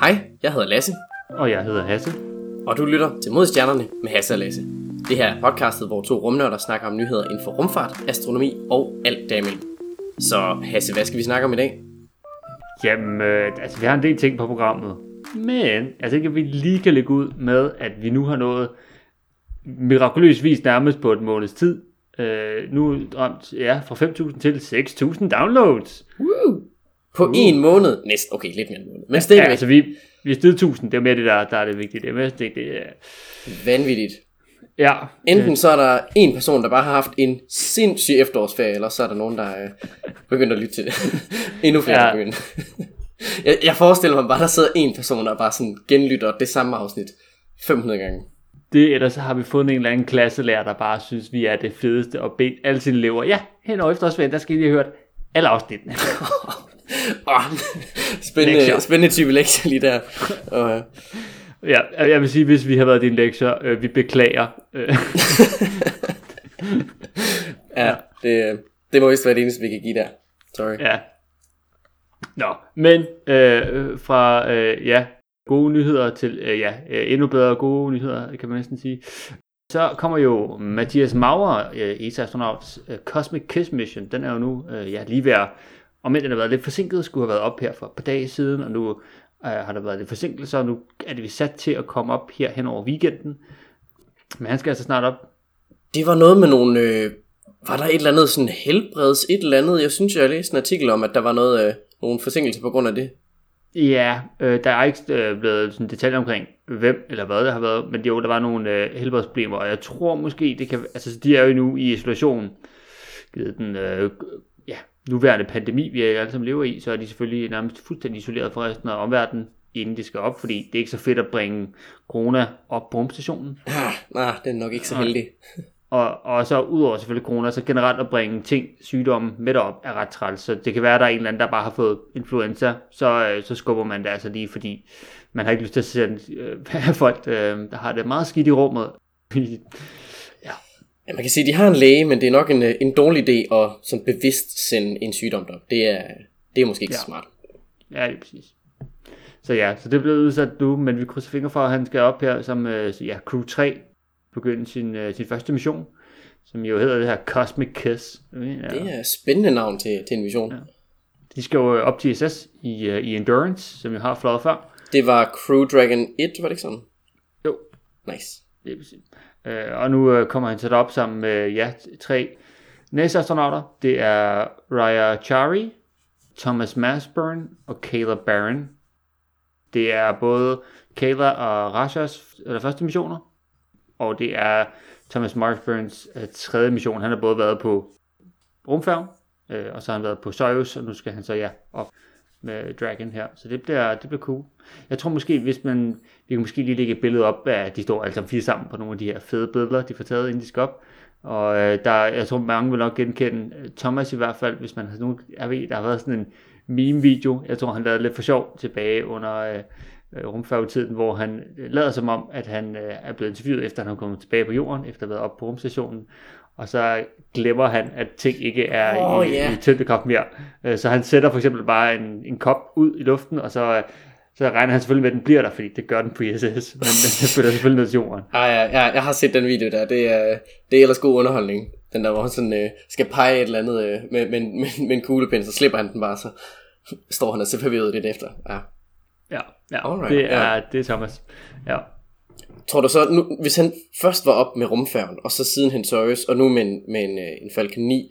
Hej, jeg hedder Lasse, Og jeg hedder Hasse. og du lytter til Mod Stjernerne med Hasse og Lasse. Det her er podcastet, hvor to rumnørder snakker om nyheder inden for rumfart, astronomi og alt derimellem. Så Hasse, hvad skal vi snakke om i dag? Jamen, øh, altså vi har en del ting på programmet. Men jeg tænker, at vi lige kan lægge ud med, at vi nu har nået mirakuløsvis nærmest på et måneds tid. Øh, nu ramt, ja, fra 5.000 til 6.000 downloads. Woo! På en måned, næsten, okay, lidt mere en måned, men stadigvæk Ja, altså vi, vi stedet 1000, det er mere det, der, der er det vigtige. Det er mest det, det er, vanvittigt. ja, Enten så er der en person, der bare har haft en sindssyg efterårsferie, eller så er der nogen, der er begyndt at lytte til det. Endnu flere, Ja. der begyndt. jeg, jeg forestiller mig bare, der sidder en person, der bare sådan genlytter det samme afsnit 500 gange. Det, ellers så har vi fundet en eller anden klasselærer, der bare synes, vi er det fedeste, og bedt alle sine elever, ja, hen over efterårsferien, der skal I lige have hørt alle afsnittene. Oh, spændende, Lektier. spændende type lektier lige der. Og, øh, Ja, jeg vil sige, hvis vi har været din lektier, øh, vi beklager. Ja, det, det må vist være det eneste, vi kan give der. Sorry. ja. Nå, men øh, fra øh, ja, gode nyheder til øh, ja, øh, endnu bedre gode nyheder, kan man næsten sige. Så kommer jo Mathias Maurer, øh, ESA-astronauts øh, Cosmic Kiss Mission. Den er jo nu øh, ja, lige ved at, om den har været lidt forsinket, skulle have været op her for et par dage siden, og nu øh, har der været lidt forsinkelser, og nu er det vi sat til at komme op her hen over weekenden. Men han skal altså snart op. Det var noget med nogle... Øh, var der et eller andet sådan helbreds et eller andet? Jeg synes, jeg læste en artikel om, at der var noget, øh, nogle forsinkelser på grund af det. Ja, øh, der er ikke øh, blevet sådan detaljer omkring, hvem eller hvad der har været, men jo, der var nogle øh, helbredsproblemer, og jeg tror måske, det kan, altså de er jo nu i isolation, givet den øh, ja, nuværende pandemi, vi alle sammen lever i, så er de selvfølgelig nærmest fuldstændig isoleret fra resten af omverdenen, inden de skal op, fordi det er ikke så fedt at bringe corona op på rumstationen. Ah, nej, det er nok ikke så heldig. Og, og så udover selvfølgelig corona, så generelt at bringe ting, sygdomme med op er ret træls. Så det kan være, at der er en eller anden, der bare har fået influenza, så, øh, så skubber man det altså lige, fordi man har ikke lyst til at sende øh, folk, øh, der har det meget skidt i rummet. Ja, man kan sige, at de har en læge, men det er nok en, øh, en dårlig idé at sådan bevidst sende en sygdom derop. Det er, det er måske ikke ja. så Ja. smart. ja, det er præcis. Så ja, så det blev udsat nu, men vi krydser fingre for, at han skal op her som øh, ja, Crew 3, begynde sin, øh, sin første mission, som jo hedder det her Cosmic Kiss. Ja. Det er et spændende navn til, til en mission. Ja. De skal jo op til ISS i, øh, i Endurance, som jeg har fløjet før. Det var Crew Dragon 1, var det ikke sådan? Jo, Nice. Det er. Øh, og nu øh, kommer han så op sammen med ja, tre NASA-astronauter. Det er Raya Chari, Thomas Masburn og Kayla Barron. Det er både Kayla og Rajas eller første missioner, og det er Thomas Masburns øh, tredje mission. Han har både været på rumfærgen, øh, og så har han været på Soyuz, og nu skal han så ja op med Dragon her. Så det bliver, det bliver cool. Jeg tror måske, hvis man, vi kan måske lige lægge et billede op af, at de står alle sammen fire sammen på nogle af de her fede billeder, de får taget, inden de skal op. Og øh, der, jeg tror, mange vil nok genkende øh, Thomas i hvert fald, hvis man har nogen... jeg ved, der har været sådan en meme-video, jeg tror, han lavede lidt for sjov tilbage under øh, øh, rumfærgetiden, hvor han øh, lader som om, at han øh, er blevet interviewet, efter han er kommet tilbage på jorden, efter at have været oppe på rumstationen, og så glemmer han, at ting ikke er Åh, i, ja. i tyngdekraft mere. Øh, Så han sætter for eksempel bare en, en kop ud i luften, og så, øh, så regner han selvfølgelig med, at den bliver der, fordi det gør den på ISS, men den følger selvfølgelig ned til jorden. Ej, ja, ja, jeg har set den video der. Det er, det er ellers god underholdning. Den der, hvor han sådan, øh, skal pege et eller andet øh, med, med, med, med en kuglepind, så slipper han den bare, så står han og ser forvirret lidt efter. Ja. Ja, ja Alright, det, er, ja. det er Thomas. Ja. Tror du så, nu, hvis han først var op med rumfærgen, og så siden hen Soyuz, og nu med en, med en, øh, en Falcon 9,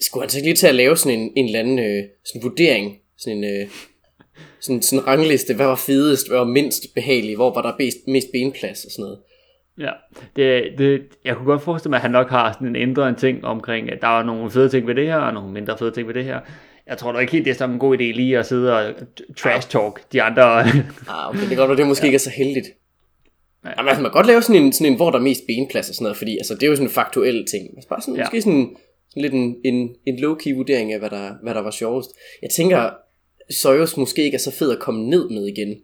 skulle han så ikke lige til at lave sådan en, en eller anden øh, sådan vurdering, sådan en øh, sådan, sådan en rangliste, hvad var fedest, hvad var mindst behagelig, hvor var der mest, mest benplads og sådan noget. Ja, det, det, jeg kunne godt forestille mig, at han nok har sådan en ændret en ting omkring, at der er nogle fede ting ved det her, og nogle mindre fede ting ved det her. Jeg tror da ikke helt, det er sådan en god idé lige at sidde og trash talk de andre. Ah, okay, det kan godt være, det måske ja. ikke er så heldigt. Nej. Jamen, altså, man kan godt lave sådan en, sådan en, hvor der er mest benplads og sådan noget, fordi altså, det er jo sådan en faktuel ting. Altså, bare sådan, Ja. ja. måske sådan, sådan lidt en, en, en low-key vurdering af, hvad der, hvad der var sjovest. Jeg tænker, Soyuz måske ikke er så fed at komme ned med igen.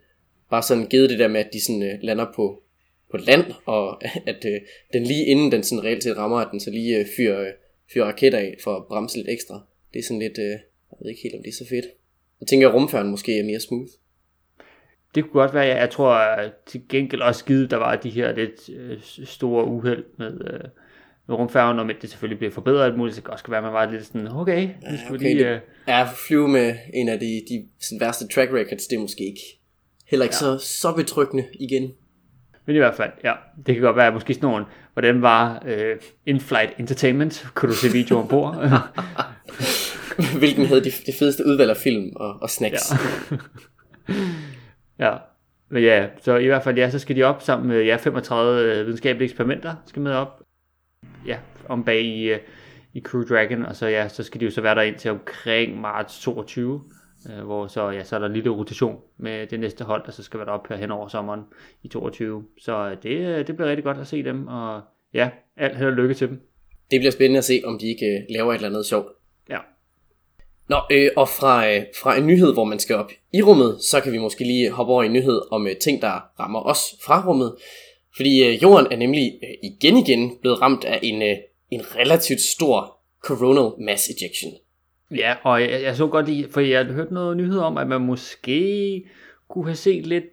Bare sådan givet det der med, at de sådan øh, lander på, på land, og at øh, den lige inden den sådan reelt set rammer, at den så lige øh, fyrer, øh, fyrer raketter af for at bremse lidt ekstra. det er sådan lidt, øh, jeg ved ikke helt, om det er så fedt. Jeg tænker, at rumfærden måske er mere smooth. Det kunne godt være, ja. jeg tror at til gengæld også skide, der var de her lidt øh, store uheld med, øh, med rumfærgen, og med det selvfølgelig bliver forbedret alt muligt, så det kan også være, at man var lidt sådan, okay, nu skal okay, lige... Øh, Ja, flyve med en af de, de sådan, værste track records, det er måske ikke heller ikke ja. så, så betryggende igen. Men i hvert fald, ja, det kan godt være, måske sådan nogle, hvordan var øh, in-flight entertainment, kunne du se videoer på? Hvilken havde de, de fedeste udvalg af film og, og snacks. Ja. ja. Men ja, så i hvert fald, ja, så skal de op sammen med ja, 35 øh, videnskabelige eksperimenter, skal med op. Ja, om bag i, øh, i Crew Dragon, og så ja, så skal de jo så være der ind til omkring marts 22, øh, hvor så, ja, så er der en lille rotation med det næste hold, der så skal være derop her hen over sommeren i 22. Så øh, det, det bliver rigtig godt at se dem, og ja, alt held og lykke til dem. Det bliver spændende at se, om de ikke laver et eller andet sjovt. Nå, øh, og fra, øh, fra en nyhed, hvor man skal op i rummet, så kan vi måske lige hoppe over i en nyhed om øh, ting, der rammer os fra rummet. Fordi øh, jorden er nemlig øh, igen igen blevet ramt af en, øh, en relativt stor coronal mass ejection. Ja, og jeg, jeg så godt lige, for jeg har hørt noget nyhed om, at man måske kunne have set lidt,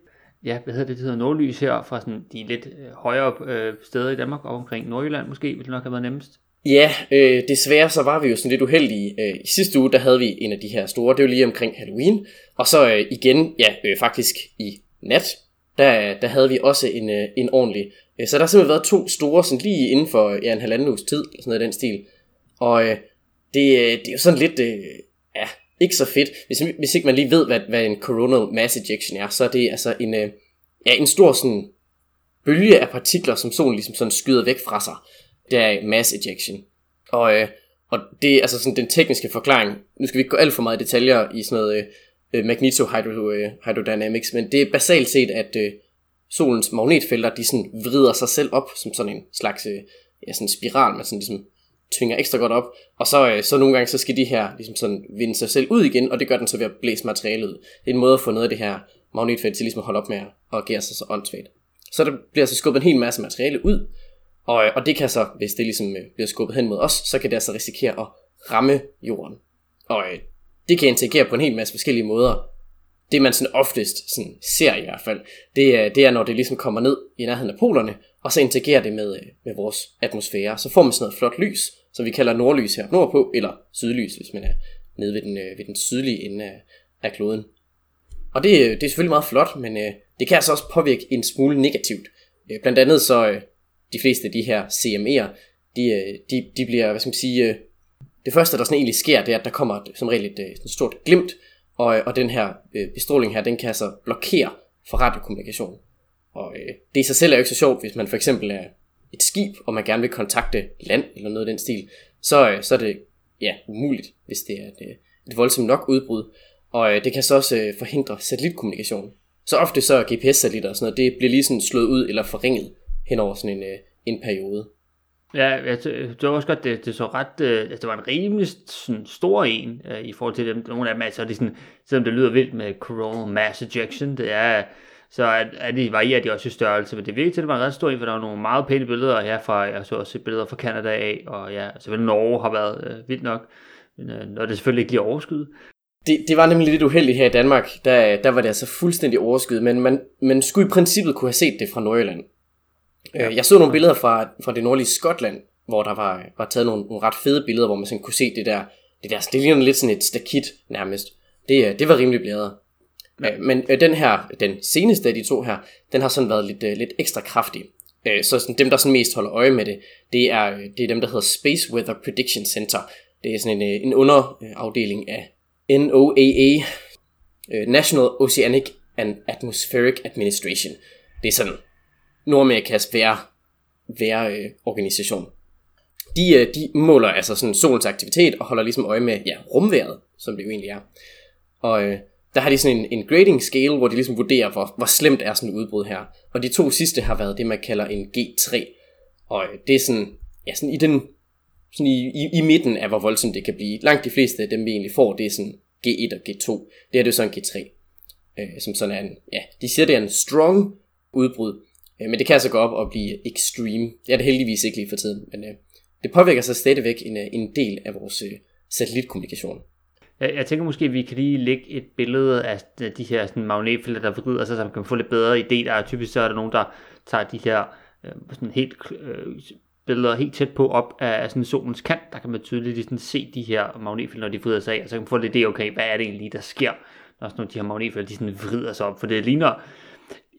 ja, hvad hedder det, det hedder nordlys her, fra sådan de lidt øh, højere øh, steder i Danmark, op omkring Nordjylland måske, ville det nok have været nemmest. Ja, øh, desværre så var vi jo sådan lidt uheldige. Øh, I sidste uge, der havde vi en af de her store, det var lige omkring Halloween. Og så øh, igen, ja, øh, faktisk i nat, der, der havde vi også en, øh, en ordentlig. Øh, så der har simpelthen været to store, sådan lige inden for øh, ja, en halvanden uges tid, eller sådan noget af den stil. Og øh, det, øh, det er jo sådan lidt, øh, ja, ikke så fedt. Hvis, hvis ikke man lige ved, hvad, hvad en coronal mass ejection er, så er det altså en, øh, ja, en stor sådan bølge af partikler, som solen ligesom sådan skyder væk fra sig. Det er mass ejection. Og, øh, og det er altså sådan den tekniske forklaring. Nu skal vi ikke gå alt for meget i detaljer i sådan noget øh, øh magnetohydrodynamics, øh, men det er basalt set, at øh, solens magnetfelter, de sådan vrider sig selv op som sådan en slags øh, ja, sådan spiral, man sådan ligesom tvinger ekstra godt op, og så, øh, så nogle gange så skal de her ligesom sådan vinde sig selv ud igen, og det gør den så ved at blæse materialet ud. Det er en måde at få noget af det her magnetfelt til ligesom at holde op med at agere sig så åndssvagt. Så der bliver så skubbet en hel masse materiale ud, og, øh, og det kan så, hvis det ligesom øh, bliver skubbet hen mod os, så kan det altså risikere at ramme jorden. Og øh, det kan interagere på en hel masse forskellige måder. Det man sådan oftest sådan ser i hvert fald, det er, det er når det ligesom kommer ned i nærheden af polerne, og så interagerer det med, med vores atmosfære. Så får man sådan noget flot lys, som vi kalder nordlys her nordpå, eller sydlys, hvis man er nede ved den, ved den sydlige ende af, af kloden. Og det, det er selvfølgelig meget flot, men øh, det kan altså også påvirke en smule negativt. Øh, blandt andet så øh, de fleste af de her CME'er, de, øh, de, de bliver, hvad skal man sige, øh, det første der sådan egentlig sker, det er, at der kommer som regel et, øh, et stort glimt, og, og den her bestråling her, den kan altså blokere for radiokommunikation. Og øh, det i sig selv er jo ikke så sjovt, hvis man for eksempel er et skib, og man gerne vil kontakte land eller noget af den stil, så, øh, så er det ja, umuligt, hvis det er et, et voldsomt nok udbrud. Og øh, det kan så også øh, forhindre satellitkommunikation. Så ofte så er GPS-satellitter og sådan noget, det bliver lige sådan slået ud eller forringet hen over sådan en, øh, en periode. Ja, jeg det var også godt, det, det så ret, øh, altså det var en rimelig sådan, stor en øh, i forhold til dem. Nogle af dem, altså det er sådan, selvom det lyder vildt med coronal mass ejection, det er, så er, er de, varierer de også i størrelse, men det virker til, at det var en ret stor en, for der var nogle meget pæne billeder herfra, jeg så også billeder fra Canada af, og ja, selvfølgelig Norge har været øh, vildt nok, men øh, når det selvfølgelig ikke lige overskyet. Det, det var nemlig lidt uheldigt her i Danmark, der, der var det altså fuldstændig overskyet, men man, man skulle i princippet kunne have set det fra Nordjylland. Ja. Øh, jeg så nogle billeder fra, fra det nordlige Skotland, hvor der var, var taget nogle, nogle ret fede billeder, hvor man sådan kunne se det der, det der, det ligner lidt sådan et stakit nærmest. Det, øh, det var rimelig blæret. Ja. Øh, men den her, den seneste af de to her, den har sådan været lidt, lidt ekstra kraftig. Så sådan, dem, der sådan mest holder øje med det, det er, det er dem, der hedder Space Weather Prediction Center. Det er sådan en, en underafdeling af NOAA, National Oceanic and Atmospheric Administration. Det er sådan Nordamerikas vejr, vejrorganisation. Øh, de, øh, de måler altså sådan solens aktivitet og holder ligesom øje med ja, rumværet, som det jo egentlig er. Og øh, der har de sådan en, en grading scale, hvor de ligesom vurderer, hvor, hvor slemt er sådan et udbrud her. Og de to sidste har været det, man kalder en G3. Og øh, det er sådan, ja, sådan i den sådan i, i, i midten af, hvor voldsomt det kan blive. Langt de fleste af dem, vi egentlig får, det er sådan G1 og G2. Det er det jo sådan G3. Øh, som sådan er en, ja, de siger, det er en strong udbrud. Øh, men det kan altså gå op og blive extreme. Det er det heldigvis ikke lige for tiden. Men øh, det påvirker så stadigvæk en, øh, en del af vores, øh, satellitkommunikation. Jeg, jeg tænker måske, at vi kan lige lægge et billede af øh, de her sådan, magnetfelter, der vrider sig, så man kan få lidt bedre idé. Der er typisk så er der nogen, der tager de her øh, sådan helt øh, billeder helt tæt på op af sådan solens kant. Der kan man tydeligt sådan, se de her magnetfelter, når de vrider sig af, og så kan man få lidt idé, okay, hvad er det egentlig, der sker, når sådan de her magnetfelter, de sådan vrider sig op. For det ligner,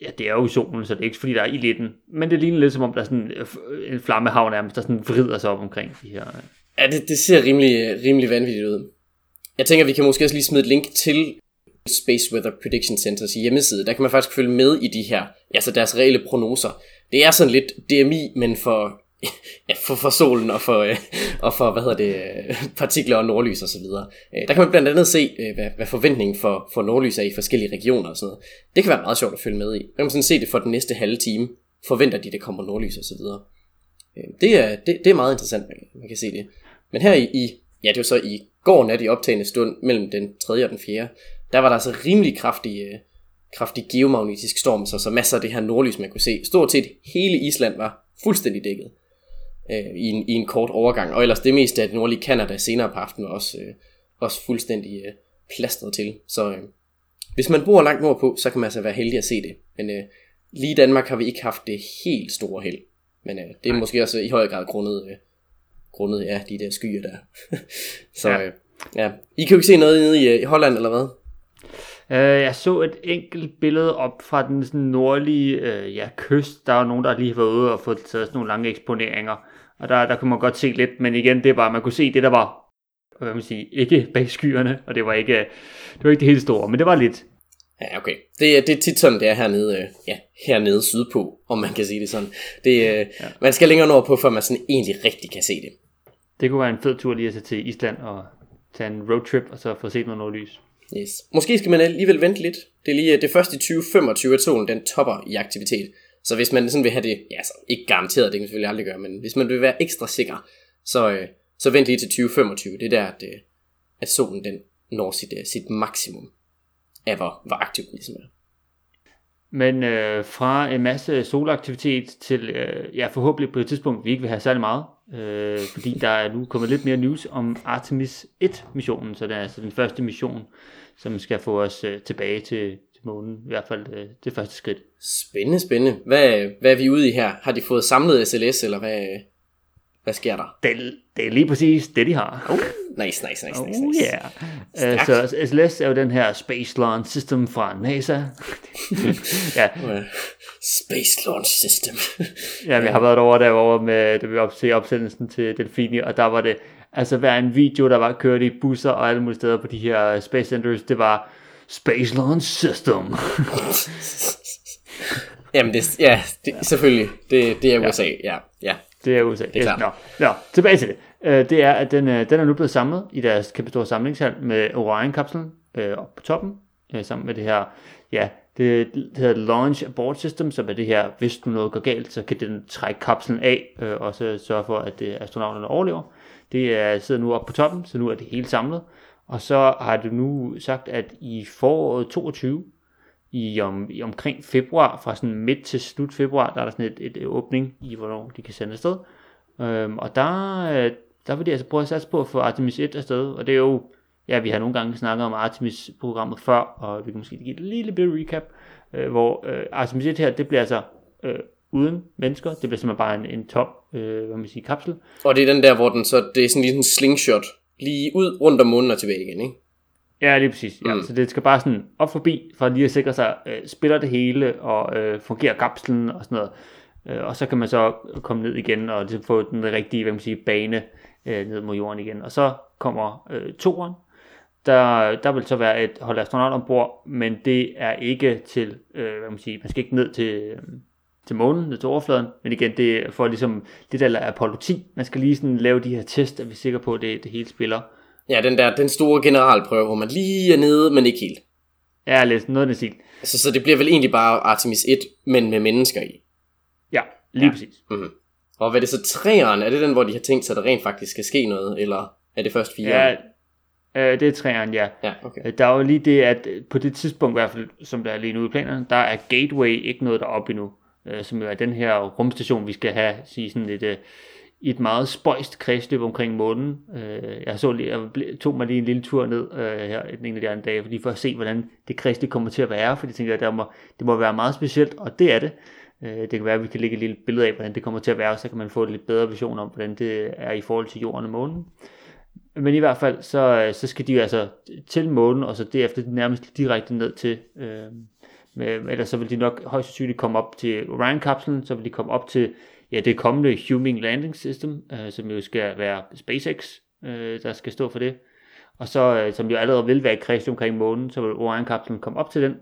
ja, det er jo solen, så det er ikke fordi, der er ild i den, men det ligner lidt som om, der er sådan øh, en flammehav nærmest, der sådan vrider sig op omkring de her. Øh. Ja, det, det ser rimelig, rimelig vanvittigt ud. Jeg tænker, vi kan måske også lige smide et link til Space Weather Prediction Centers hjemmeside. Der kan man faktisk følge med i de her, altså deres reelle prognoser. Det er sådan lidt DMI, men for, ja, for, for solen og for, øh, og for hvad hedder det, øh, partikler og nordlys og så videre. Øh, der kan man blandt andet se, øh, hvad, hvad forventningen for, for nordlys er i forskellige regioner og sådan noget. Det kan være meget sjovt at følge med i. Man kan sådan se det for den næste halve time. Forventer de, det kommer nordlys og så videre. Øh, det er, det, det er meget interessant, man kan se det. Men her i, i ja, det var så i går nat i optagende stund mellem den 3. og den 4. Der var der altså rimelig kraftig, øh, kraftig geomagnetisk storm, så, så masser af det her nordlys, man kunne se. Stort set hele Island var fuldstændig dækket øh, i, en, i en kort overgang. Og ellers det meste af det nordlige Kanada senere på aftenen var også, øh, også fuldstændig øh, plastret til. Så øh, hvis man bor langt nordpå, så kan man altså være heldig at se det. Men øh, lige i Danmark har vi ikke haft det helt store held. Men øh, det er Nej. måske også i høj grad grundet, øh, grundet ja, de der skyer der. så ja. Øh, ja. I kan jo ikke se noget nede i, øh, i Holland, eller hvad? Uh, jeg så et enkelt billede op fra den sådan nordlige uh, ja, kyst. Der er nogen, der lige har været ude og fået taget sådan nogle lange eksponeringer. Og der, der kunne man godt se lidt, men igen, det var, man kunne se det, der var hvad man sige, ikke bag skyerne, og det var ikke det, var ikke det helt store, men det var lidt. Ja, okay. Det, det er tit sådan, det er hernede, øh, ja, hernede sydpå, om man kan sige det sådan. Det, øh, ja. Man skal længere nordpå, før man sådan egentlig rigtig kan se det. Det kunne være en fed tur lige at tage til Island og tage en roadtrip, og så få set noget nordlys. Yes. Måske skal man alligevel vente lidt. Det er lige det første i 2025, at solen den topper i aktivitet. Så hvis man sådan vil have det, ja, så ikke garanteret, det kan man selvfølgelig aldrig gøre, men hvis man vil være ekstra sikker, så, øh, så vent lige til 2025. Det er der, at, øh, at solen den når sit, øh, sit maksimum af, hvor, hvor aktiv den ligesom er. Men øh, fra en masse solaktivitet til, øh, ja forhåbentlig på et tidspunkt, vi ikke vil have særlig meget, øh, fordi der er nu kommet lidt mere news om Artemis 1-missionen, så det er altså den første mission, som skal få os øh, tilbage til, til månen, i hvert fald øh, det første skridt. Spændende, spændende. Hvad, hvad er vi ude i her? Har de fået samlet SLS, eller hvad, hvad sker der? Det, det er lige præcis det, de har. Oh, nice, nice, nice, nice. Oh, nice. yeah. Uh, så SLS er jo den her Space Launch System fra NASA. ja. Space Launch System. ja, vi har været over derovre med, da vi op se opsendelsen til Delfini, og der var det, altså hver en video, der var kørt i busser og alle mulige steder på de her Space Centers, det var Space Launch System. Jamen, det, ja, det, selvfølgelig. Det, det er USA, ja. ja. ja. Det er USA. Det er klart. Nå, nå, tilbage til det. Uh, det er, at den, uh, den er nu blevet samlet i deres kæmpe store samlingshal med Orion-kapslen uh, op på toppen, uh, sammen med det her, ja, det, det hedder Launch Abort System, som er det her, hvis nu noget går galt, så kan den trække kapslen af, uh, og så sørge for, at uh, astronauterne overlever. Det er, sidder nu op på toppen, så nu er det helt samlet. Og så har du nu sagt, at i foråret 22, i, om, i omkring februar, fra sådan midt til slut februar, der er der sådan et, et, et åbning i, hvornår de kan sende afsted. Øhm, og der, øh, der vil de altså prøve at satse på at få Artemis 1 afsted, og det er jo, ja, vi har nogle gange snakket om Artemis-programmet før, og vi kan måske give et lille bit recap, øh, hvor øh, Artemis 1 her, det bliver altså øh, uden mennesker, det bliver simpelthen bare en, en tom, øh, hvad man siger, kapsel. Og det er den der, hvor den så, det er sådan lige en slingshot, lige ud rundt om månen og tilbage igen, ikke? Ja, lige præcis. Ja. Mm. Så det skal bare sådan op forbi, for lige at sikre sig, øh, spiller det hele, og øh, fungerer kapslen og sådan noget. Øh, og så kan man så komme ned igen, og ligesom få den rigtige, hvad man siger, bane øh, ned mod jorden igen. Og så kommer øh, toren. Der, der vil så være et hold astronaut ombord, men det er ikke til, øh, hvad man siger, man skal ikke ned til, øh, til månen, ned til overfladen, men igen, det er for ligesom det der er Apollo 10. Man skal lige sådan lave de her test, at vi er sikre på, at det, det hele spiller. Ja, den der, den store generalprøve, hvor man lige er nede, men ikke helt. Ja, lidt noget af det stil. Altså, så det bliver vel egentlig bare Artemis 1, men med mennesker i. Ja, lige ja. præcis. Mm-hmm. Og hvad er det så, træeren? Er det den, hvor de har tænkt sig, at der rent faktisk skal ske noget, eller er det først fire? Ja, øh, det er træeren, ja. ja okay. Øh, der er jo lige det, at på det tidspunkt, i hvert fald, som der er lige nu i planerne, der er Gateway ikke noget deroppe endnu, øh, som jo er den her rumstation, vi skal have, sige sådan lidt, øh, i et meget spøjst kredsløb omkring månen. Øh, jeg, så jeg tog mig lige en lille tur ned øh, her en af de andre dage, fordi for at se, hvordan det kredsløb kommer til at være, fordi jeg tænker, at det må, det må være meget specielt, og det er det. Øh, det kan være, at vi kan lægge et lille billede af, hvordan det kommer til at være, så kan man få en lidt bedre vision om, hvordan det er i forhold til jorden og månen. Men i hvert fald, så, øh, så skal de jo altså til månen, og så derefter nærmest direkte ned til, øh, ellers så vil de nok højst sandsynligt komme op til Orion-kapslen, så vil de komme op til ja, det kommende Human Landing System, øh, som jo skal være SpaceX, øh, der skal stå for det. Og så, øh, som jo allerede vil være i kreds omkring månen, så vil Orion-kapslen komme op til den,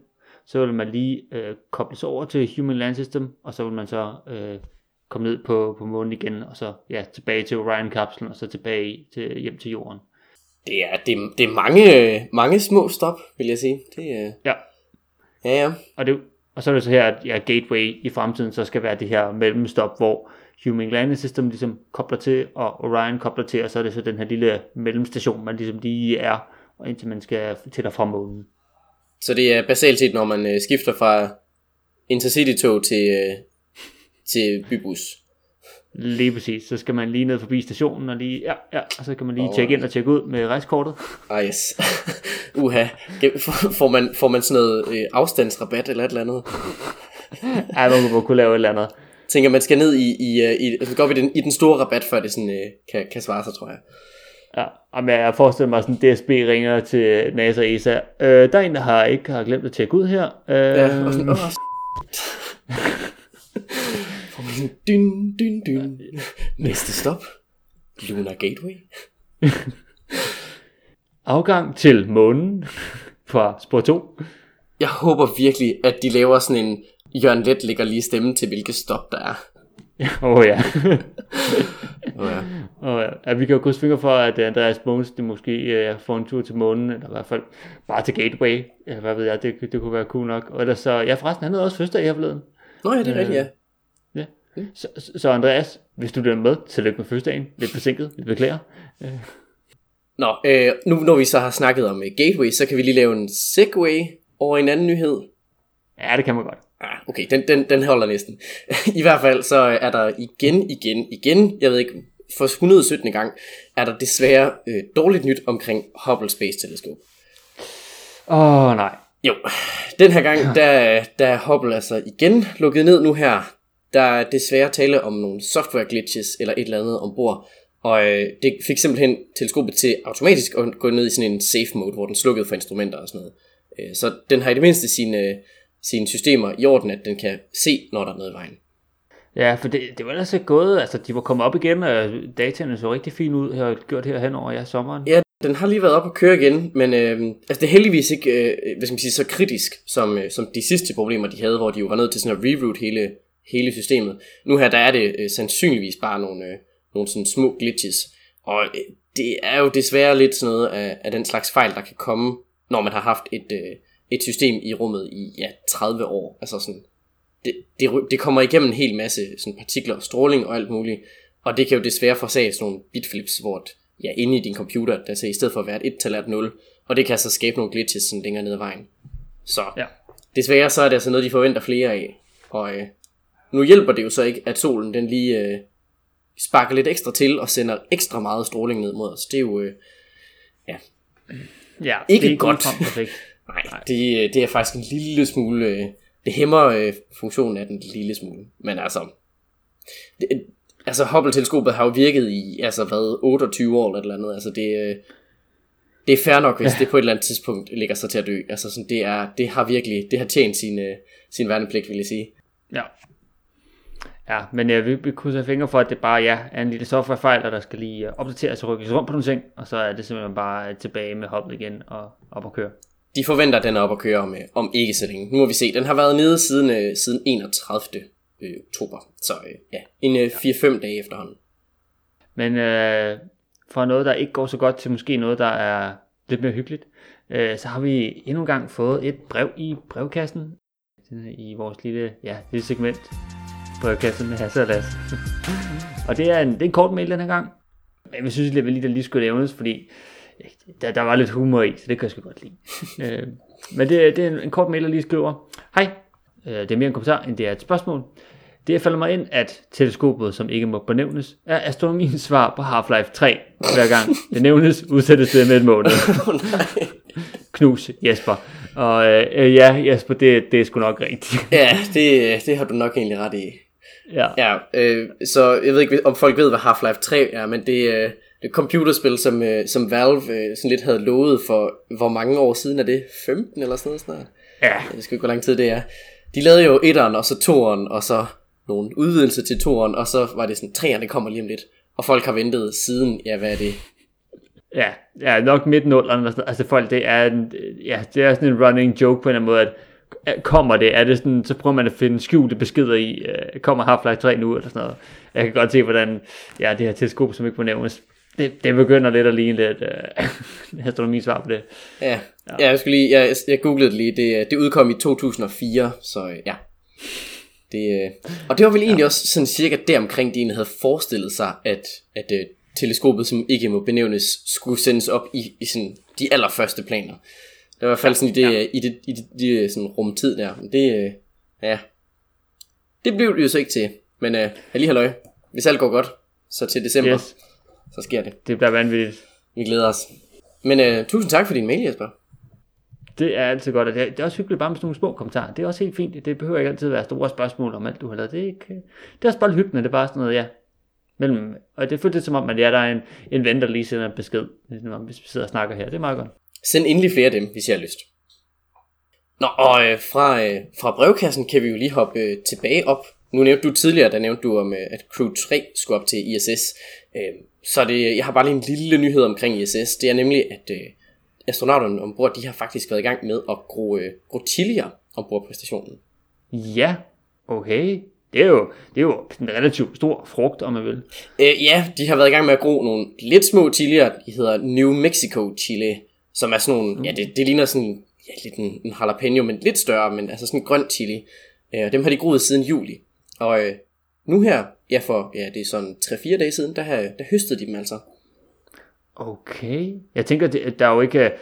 så vil man lige øh, kobles over til Human Land System, og så vil man så øh, komme ned på, på månen igen, og så ja, tilbage til Orion-kapslen, og så tilbage til, hjem til jorden. Det er, det, det er mange, mange små stop, vil jeg sige. Det, øh... Ja. Ja, ja. Og, det, og så er det så her, at ja, Gateway i fremtiden så skal være det her mellemstop, hvor Human Landing System ligesom kobler til, og Orion kobler til, og så er det så den her lille mellemstation, man ligesom lige er, og indtil man skal til og fra månen. Så det er basalt set, når man øh, skifter fra Intercity-tog til, øh, til bybus. Lige præcis. Så skal man lige ned forbi stationen, og, lige, ja, ja, og så kan man lige oh. tjekke ind og tjekke ud med rejsekortet. Ah, yes. Uha. Får man, får man sådan noget øh, afstandsrabat eller et eller andet? ja, man må kunne lave et eller andet. Tænker, man skal ned i, i, i, altså går vi den, i den store rabat, før det sådan, øh, kan, kan svare sig, tror jeg. Ja, men jeg forestiller mig sådan, DSB ringer til NASA og ESA. Øh, der er en, der har ikke har glemt at tjekke ud her. Øh, ja, og sådan, åh, dyn, dyn, dyn. Næste stop. Lunar Gateway. Afgang til månen fra spor 2. Jeg håber virkelig, at de laver sådan en Jørgen Let lægger lige stemme til, hvilket stop der er. Åh oh, ja. oh, ja. Oh, ja. Vi kan jo krydse fingre for, at Andreas Mogens det måske uh, får en tur til månen, eller i hvert fald bare til Gateway. Eller hvad ved jeg, det, det kunne være cool nok. Og ellers så, ja forresten, han havde også fødselsdag her forleden. Nå ja, det er rigtigt, ja. Ja. Så, så Andreas, hvis du er med, tillykke med fødselsdagen. Lidt forsinket, lidt beklager. Nå, øh, nu når vi så har snakket om uh, Gateway, så kan vi lige lave en segway over en anden nyhed. Ja, det kan man godt. Ah, okay, den, den, den holder næsten. I hvert fald så er der igen, igen, igen, jeg ved ikke, for 117. gang, er der desværre øh, dårligt nyt omkring Hubble Space Telescope. Åh oh, nej. Jo, den her gang, der, der er Hubble altså igen lukket ned nu her. Der er desværre tale om nogle software glitches eller et eller andet ombord. Og øh, det fik simpelthen teleskopet til automatisk at gå ned i sådan en safe mode, hvor den slukkede for instrumenter og sådan noget. Øh, så den har i det mindste sine, sine systemer i orden, at den kan se, når der er noget i vejen. Ja, for det, det var ellers gået, altså de var kommet op igen, og dataene så rigtig fint ud, har gjort her hen over ja, sommeren. Ja, den har lige været op og køre igen, men øh, altså det er heldigvis ikke øh, hvad skal man sige, så kritisk, som, øh, som de sidste problemer, de havde, hvor de jo var nødt til sådan at reroute hele, hele systemet. Nu her, der er det øh, sandsynligvis bare nogle, øh, nogle sådan små glitches, og øh, det er jo desværre lidt sådan noget af, af den slags fejl, der kan komme, når man har haft et, øh, et system i rummet i ja, 30 år. Altså sådan, det, det, det kommer igennem en hel masse sådan partikler, stråling og alt muligt, og det kan jo desværre forsage sådan nogle bitflips, hvor ja, inde i din computer, der så i stedet for at være et 1-tal er et 0, og det kan så skabe nogle glitches sådan længere ned ad vejen. Så ja. desværre så er det altså noget, de forventer flere af, og øh, nu hjælper det jo så ikke, at solen den lige øh, sparker lidt ekstra til og sender ekstra meget stråling ned mod os. Det er jo, øh, ja, ja ikke det er godt. Nej, det, det er faktisk en lille smule... Øh, det hæmmer øh, funktionen af den lille smule. Men altså... Det, altså Hubble-teleskopet har jo virket i, altså hvad, 28 år eller et eller andet. Altså det, øh, det er fair nok, hvis ja. det på et eller andet tidspunkt ligger sig til at dø. Altså sådan, det, er, det har virkelig, det har tjent sin, sin værnepligt, vil jeg sige. Ja. Ja, men ja, vi, vi kunne fingre for, at det bare ja, er en lille softwarefejl, og der skal lige opdateres og rykkes rundt på nogle ting, og så er det simpelthen bare tilbage med Hubble igen og op og køre de forventer, at den er op at køre om, om ikke så længe. Nu må vi se. Den har været nede siden, øh, siden 31. Øh, oktober. Så øh, ja, en øh, 4-5 dage efterhånden. Men øh, fra noget, der ikke går så godt, til måske noget, der er lidt mere hyggeligt, øh, så har vi endnu en gang fået et brev i brevkassen. I vores lille, ja, lille segment. Brevkassen med Hasse og Lasse. og det er, en, det er en kort mail den her gang. Jeg synes lige, at lige, lige skulle nævnes, fordi der, der var lidt humor i, så det kan jeg sgu godt lide. øh, men det, det er en, en kort mail, der lige skriver. Hej, øh, det er mere en kommentar, end det er et spørgsmål. Det falder mig ind, at teleskopet, som ikke må benævnes, er astronomiens svar på Half-Life 3. Hver gang det nævnes, udsættes det med et måned. oh. Knus, Jesper. Og øh, ja, Jesper, det, det er sgu nok rigtigt. Ja, det, det har du nok egentlig ret i. ja. Ja, øh, så jeg ved ikke, om folk ved, hvad Half-Life 3 er, men det, øh, det er et computerspil, som, øh, som Valve øh, sådan lidt havde lovet for, hvor mange år siden er det? 15 eller sådan noget snart? ja. Jeg skal ikke, hvor lang tid det er. De lavede jo etteren, og så toeren, og så nogle udvidelser til toeren, og så var det sådan, treeren, det kommer lige om lidt. Og folk har ventet siden, ja, hvad er det? Ja, ja nok midt nullerne. Altså folk, det er, en, ja, det er sådan en running joke på en eller anden måde, at kommer det, er det sådan, så prøver man at finde skjulte beskeder i, uh, kommer Half-Life 3 nu, eller sådan noget. Jeg kan godt se, hvordan, ja, det her teleskop, som ikke må nævnes, det, det begynder lidt at ligne lidt uh, astronomisvar på det. Ja, ja. jeg, skulle lige, jeg, jeg googlede det lige, det, det udkom i 2004, så øh, ja. Det, øh, og det var vel egentlig ja. også sådan cirka deromkring, de egentlig havde forestillet sig, at, at uh, teleskopet, som ikke må benævnes, skulle sendes op i, i sådan de allerførste planer. Det var i hvert fald sådan i det, ja. i det, i det, det sådan rumtid der. Men Det, øh, ja. Det blev det jo så ikke til. Men øh, lige halløj. Hvis alt går godt, så til december, Yes, så sker det. det bliver vanvittigt. Vi glæder os. Men øh, tusind tak for din mail, Jesper. Det er altid godt, og det er, det er også hyggeligt bare med sådan nogle små kommentarer. Det er også helt fint. Det behøver ikke altid være store spørgsmål om alt, du har lavet. Det er, ikke, det er også bare hyggeligt, det er bare sådan noget, ja. Mellem, og det lidt som om, at ja, der er en, en ven, der lige sender en besked, ligesom om, hvis vi sidder og snakker her. Det er meget godt. Send endelig flere af dem, hvis I har lyst. Nå, og øh, fra, øh, fra brevkassen kan vi jo lige hoppe øh, tilbage op. Nu nævnte du tidligere, der nævnte du om, øh, at Crew 3 skulle op til ISS. Øh, så det, jeg har bare lige en lille nyhed omkring ISS. Det er nemlig, at øh, astronauterne ombord, de har faktisk været i gang med at gro, øh, gro chilier ombord på stationen. Ja, okay. Det er jo, det er jo en relativt stor frugt, om man vil. Øh, ja, de har været i gang med at gro nogle lidt små chilier. De hedder New Mexico chili, som er sådan nogle, mm. ja, det, det ligner sådan, ja, lidt en, en jalapeno, men lidt større, men altså sådan en grøn chili. Øh, og dem har de groet siden juli. Og øh, nu her, ja for, ja, det er sådan 3-4 dage siden, der, har, der høstede de dem altså. Okay. Jeg tænker, det, der er jo ikke,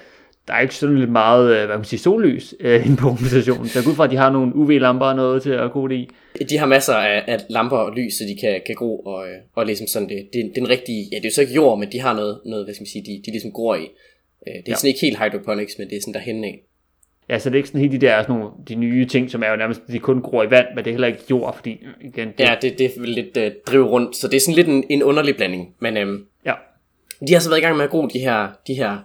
der er ikke sådan lidt meget, øh, hvad kan man sige, sollys øh, inde på rumstationen. Så jeg ud fra, at de har nogle UV-lamper og noget til at gro det i. De har masser af, af lamper og lys, så de kan, kan gro, og, øh, og ligesom sådan, det, det, er en rigtig, ja, det er jo så ikke jord, men de har noget, noget hvad skal man sige, de, de ligesom gror i. Øh, det er Ja. sådan ikke helt hydroponics, men det er sådan derhen af. Ja, så det er ikke sådan helt de der sådan nogle, de nye ting, som er jo nærmest, de kun gror i vand, men det er heller ikke jord, fordi igen, det, Ja, det, det er vel lidt øh, drive rundt, så det er sådan lidt en, en underlig blanding. Men øhm, ja. de har så været i gang med at gro de her, de her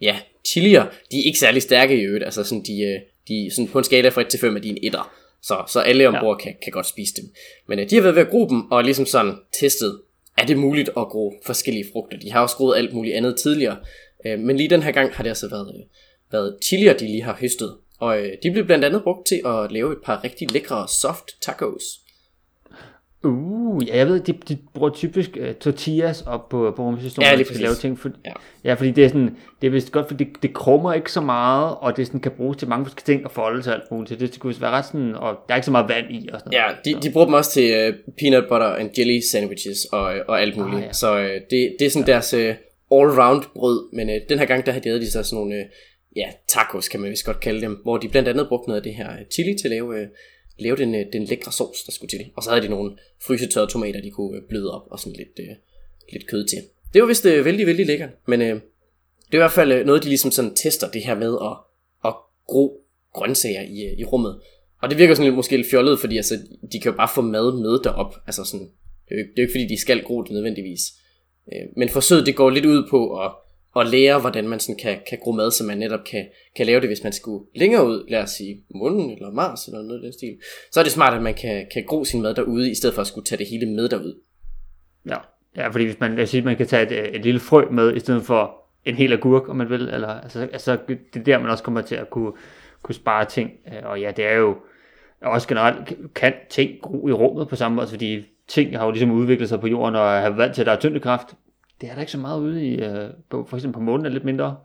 ja, chilier. De er ikke særlig stærke i øvrigt, altså sådan, de, øh, de sådan på en skala fra 1 til 5 er de en etter. Så, så alle ombord ja. kan, kan godt spise dem. Men øh, de har været ved at gro dem, og ligesom sådan testet, er det muligt at gro forskellige frugter. De har også groet alt muligt andet tidligere. Øh, men lige den her gang har det altså været, øh, været chilier, de lige har høstet. Og øh, de blev blandt andet brugt til at lave et par rigtig lækre soft tacos. Uh, ja, jeg ved, de, de bruger typisk uh, tortillas op på, på rumstationen, Ja, de skal præcis. lave ting. For, Ja. ja, fordi det er sådan, det er vist godt, fordi det, det krummer ikke så meget, og det sådan, kan bruges til mange forskellige ting, og folde til alt muligt. Så det, det kunne være ret sådan, og der er ikke så meget vand i og sådan Ja, noget. de, de bruger dem også til uh, peanut butter and jelly sandwiches og, og alt muligt. Ah, ja. Så uh, det, det er sådan ja. deres uh, all-round brød, men øh, den her gang der havde de de så sådan nogle øh, ja, tacos, kan man vist godt kalde dem, hvor de blandt andet brugte noget af det her øh, chili til at lave, øh, lave den, øh, den lækre sovs, der skulle til. Og så havde de nogle frysetørrede tomater, de kunne øh, bløde op og sådan lidt, øh, lidt kød til. Det var vist øh, vældig, vældig lækkert, men øh, det er i hvert fald øh, noget, de ligesom sådan tester det her med at, at gro grøntsager i, øh, i rummet. Og det virker sådan lidt måske lidt fjollet, fordi altså, de kan jo bare få mad med derop. Altså sådan, det, er jo ikke, det er jo ikke fordi, de skal gro det nødvendigvis. Øh, Men forsøget det går lidt ud på at, at lære, hvordan man sådan kan, kan gro mad, så man netop kan, kan lave det, hvis man skulle længere ud, lad os sige månen eller Mars eller noget i den stil. Så er det smart, at man kan, kan gro sin mad derude, i stedet for at skulle tage det hele med derud. Ja, ja fordi hvis man, lad os sige, man kan tage et, et lille frø med, i stedet for en hel agurk, om man vil, eller, altså, altså, det er der, man også kommer til at kunne, kunne spare ting, øh, og ja, det er jo, også generelt kan ting gro i rummet på samme måde, altså, fordi ting har jo ligesom udviklet sig på jorden, og har vant til, at der er tyngdekraft. Det er der ikke så meget ude i, øh, på, for eksempel på månen er lidt mindre.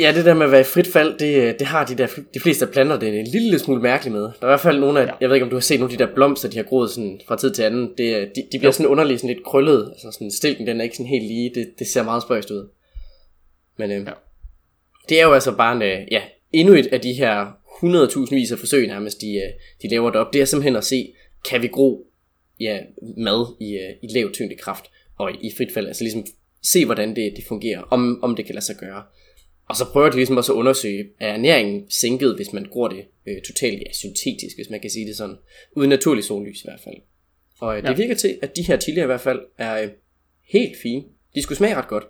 Ja, det der med at være i frit fald, det, det har de, der, de fleste af planter det er en lille smule mærkeligt med. Der er i hvert fald nogle af, Ja. jeg ved ikke om du har set nogle af de der blomster, de har groet sådan fra tid til anden. Det, er- de, de bliver sådan underligt sådan lidt krøllet. Altså sådan stilken, den er ikke sådan helt lige. Det, det ser meget spøjst ud. Men øh, Ja. det er jo altså bare en, øh, ja, endnu et af de her 100.000 vis af forsøg nærmest, de, øh, de laver det op. Det er simpelthen at se, kan vi gro ja, mad i, øh, i lav tyngdekraft og i, i frit fald. Altså ligesom se, hvordan det, det fungerer, om, om det kan lade sig gøre. Og så prøver de ligesom også at undersøge, er ernæringen sænket, hvis man går det øh, totalt ja, syntetisk, hvis man kan sige det sådan, uden naturlig sollys i hvert fald. Og øh, det Ja. virker til, at de her chilier i hvert fald er øh, helt fine. De skulle smage ret godt.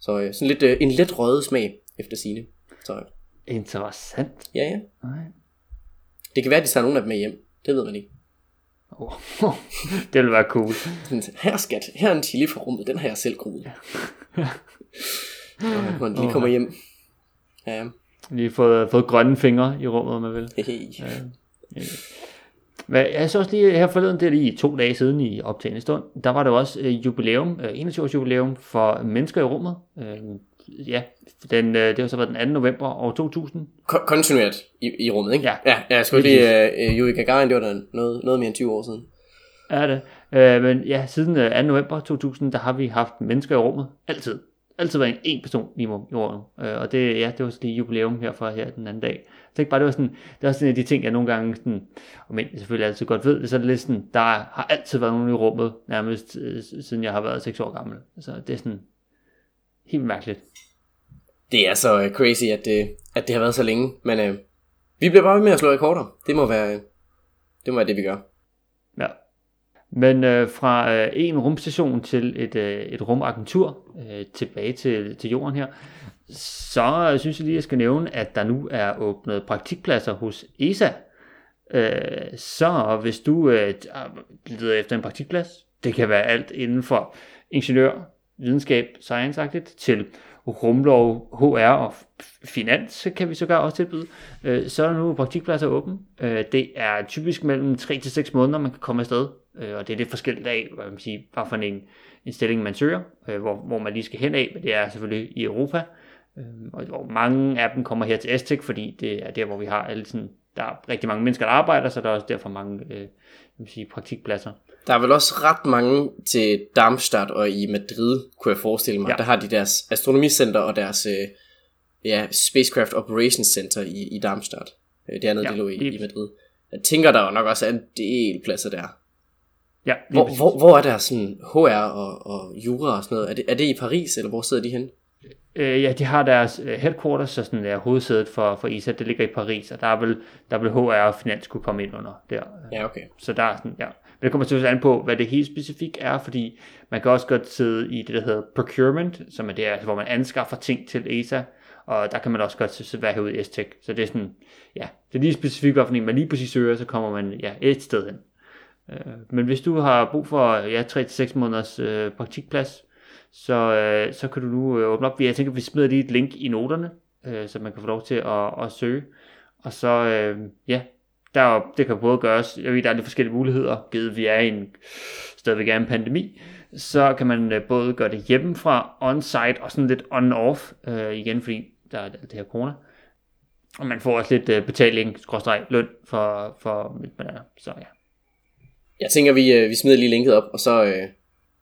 Så øh, sådan lidt øh, en let røget smag efter sine. Så øh, Interessant. ja, ja. Nej. Det kan være, at de tager nogle af dem med hjem. Det ved man ikke. Oh, det ville være cool. Her skat, her er en chili fra rummet, den har jeg selv groet. Og når den lige kommer hjem. Ja, Lige fået, fået grønne fingre i rummet, om man vil. hehe. Hvad, jeg så også lige her forleden, det er lige to dage siden i optagende stund, der var der også øh, jubilæum, øh, 21 års jubilæum for mennesker i rummet. Øh, ja, den, øh, det har så været den 2. november år 2000. Ko- kontinuert i, i rummet, ikke? Ja. Ja, ja jeg skulle lige, øh, øh, Yuri Gagarin, det var da noget, noget mere end 20 år siden. Er det. Øh, men ja, siden øh, 2. november 2000, der har vi haft mennesker i rummet. Altid. Altid været en, en person i rummet. Øh, og det, ja, det var så lige jubilæum her fra her den anden dag. Jeg tænkte bare, det var sådan, det også sådan en af de ting, jeg nogle gange, sådan, og men jeg selvfølgelig altid godt ved, det er sådan lidt sådan, der har altid været nogen i rummet, nærmest øh, siden jeg har været 6 år gammel. Så det er sådan helt mærkeligt. Det er så øh, crazy, at det, at det har været så længe. Men øh, vi bliver bare ved med at slå rekorder. Det må være, øh, det, må være det, vi gør. Ja. Men øh, fra øh, en rumstation til et, øh, et rumagentur øh, tilbage til, til jorden her, så øh, synes jeg lige, at jeg skal nævne, at der nu er åbnet praktikpladser hos ESA. Øh, så hvis du øh, leder efter en praktikplads, det kan være alt inden for ingeniør, videnskab, science til rumlov, HR og finans kan vi sågar også tilbyde. Øh, så er der nu praktikpladser åben. Øh, det er typisk mellem 3 til 6 måneder, man kan komme afsted. Øh, og det er lidt forskelligt af, hvad man siger, hvad for en, en stilling man søger, øh, hvor, hvor man lige skal hen af, men det er selvfølgelig i Europa. Øh, og hvor mange af dem kommer her til Aztec, fordi det er der, hvor vi har alle sådan, der er rigtig mange mennesker, der arbejder, så der er også derfor mange øh, man sige, praktikpladser. Der er vel også ret mange til Darmstadt og i Madrid, kunne jeg forestille mig. Ja. Der har de deres astronomicenter og deres øh, ja, Spacecraft Operations Center i, i Darmstadt. Øh, Det andet, Ja, det lå i, lige i Madrid. Jeg tænker, der jo nok også er en del pladser der. Ja, Hvor, præcis. hvor, hvor er der sådan HR og, og jura og sådan noget? Er det, er det i Paris, eller hvor sidder de hen? Øh, ja, de har deres øh, headquarters, så sådan er hovedsædet for, for ISA, det ligger i Paris, og der er vel, der vil HR og Finans kunne komme ind under der. Ja, okay. Så der er sådan, ja. Men det kommer selvfølgelig an på, hvad det helt specifikt er, fordi man kan også godt sidde i det, der hedder procurement, som er det, altså, hvor man anskaffer ting til ESA, og der kan man også godt være herude i STEC. Så det er sådan, ja, det er lige specifikt, hvad for en man lige præcis søger, så kommer man ja, et sted hen. Øh, Men hvis du har brug for ja, 3-6 måneders øh, praktikplads, så, øh, så kan du nu øh, åbne op. Jeg tænker, vi smider lige et link i noterne, øh, så man kan få lov til at, at søge. Og så, øh, ja, der, det kan både gøres, jeg ved, der er lidt forskellige muligheder, givet vi er i en, stadigvæk er en pandemi, så kan man øh, både gøre det hjemmefra, on-site og sådan lidt on-off, øh, igen fordi der er alt det her corona. Og man får også lidt øh, betaling, skråstreg, løn for, for mit man er. Så ja. Jeg tænker, vi, øh, vi smider lige linket op, og så, øh,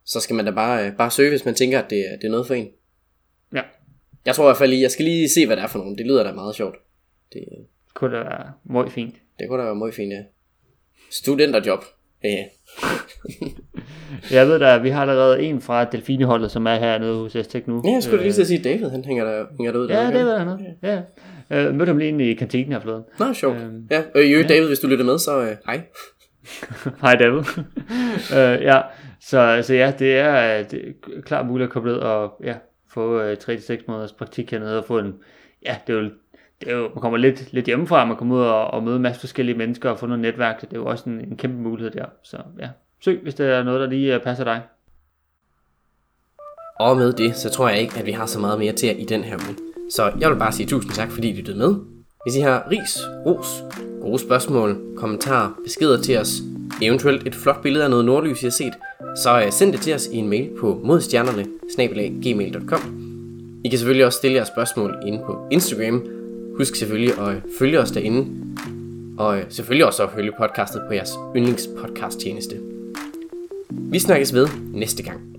så skal man da bare, øh, bare søge, hvis man tænker, at det, er- det er noget for en. Ja, Jeg tror i hvert fald lige, jeg skal lige se, hvad det er for nogen. Det lyder da meget sjovt. Det, kunne da være meget fint. det kunne da være meget fint, ja. Studenterjob. Ja, Jeg ved da, vi har allerede en fra Delfineholdet, som er hernede hos Estek nu. ja jeg skulle lige til at sige, David, han hænger der, hænger der ud. Ja, det ved jeg noget. Ja. Øh, mødte ham lige inde i kantinen her forleden. Nå, sjovt. Øhm, Ja, øh, jo, David, hvis du lytter med, så øh, hej. Hej David. øh, ja, så, så ja, det er, det er klart muligt at komme ned og ja, få øh, 3-6 måneders praktik hernede og få en, ja, det er jo, det er jo man kommer lidt, lidt hjemmefra, man kommer ud og, og møde en masse forskellige mennesker og få noget netværk, så det er jo også en, en kæmpe mulighed der. Så ja, søg, hvis der er noget, der lige øh, passer dig. Og med det, så tror jeg ikke, at vi har så meget mere til jer i den her uge. Så jeg vil bare sige tusind tak, fordi I lyttede med. Hvis I har ris, ros, gode spørgsmål, kommentarer, beskeder til os, eventuelt et flot billede af noget nordlys, I har set, så øh, send det til os i en mail på modstjernerne I kan selvfølgelig også stille jeres spørgsmål inde på Instagram. Husk selvfølgelig at øh, følge os derinde. Og øh, selvfølgelig også at følge podcastet på jeres yndlingspodcast tjeneste. Vi snakkes ved næste gang.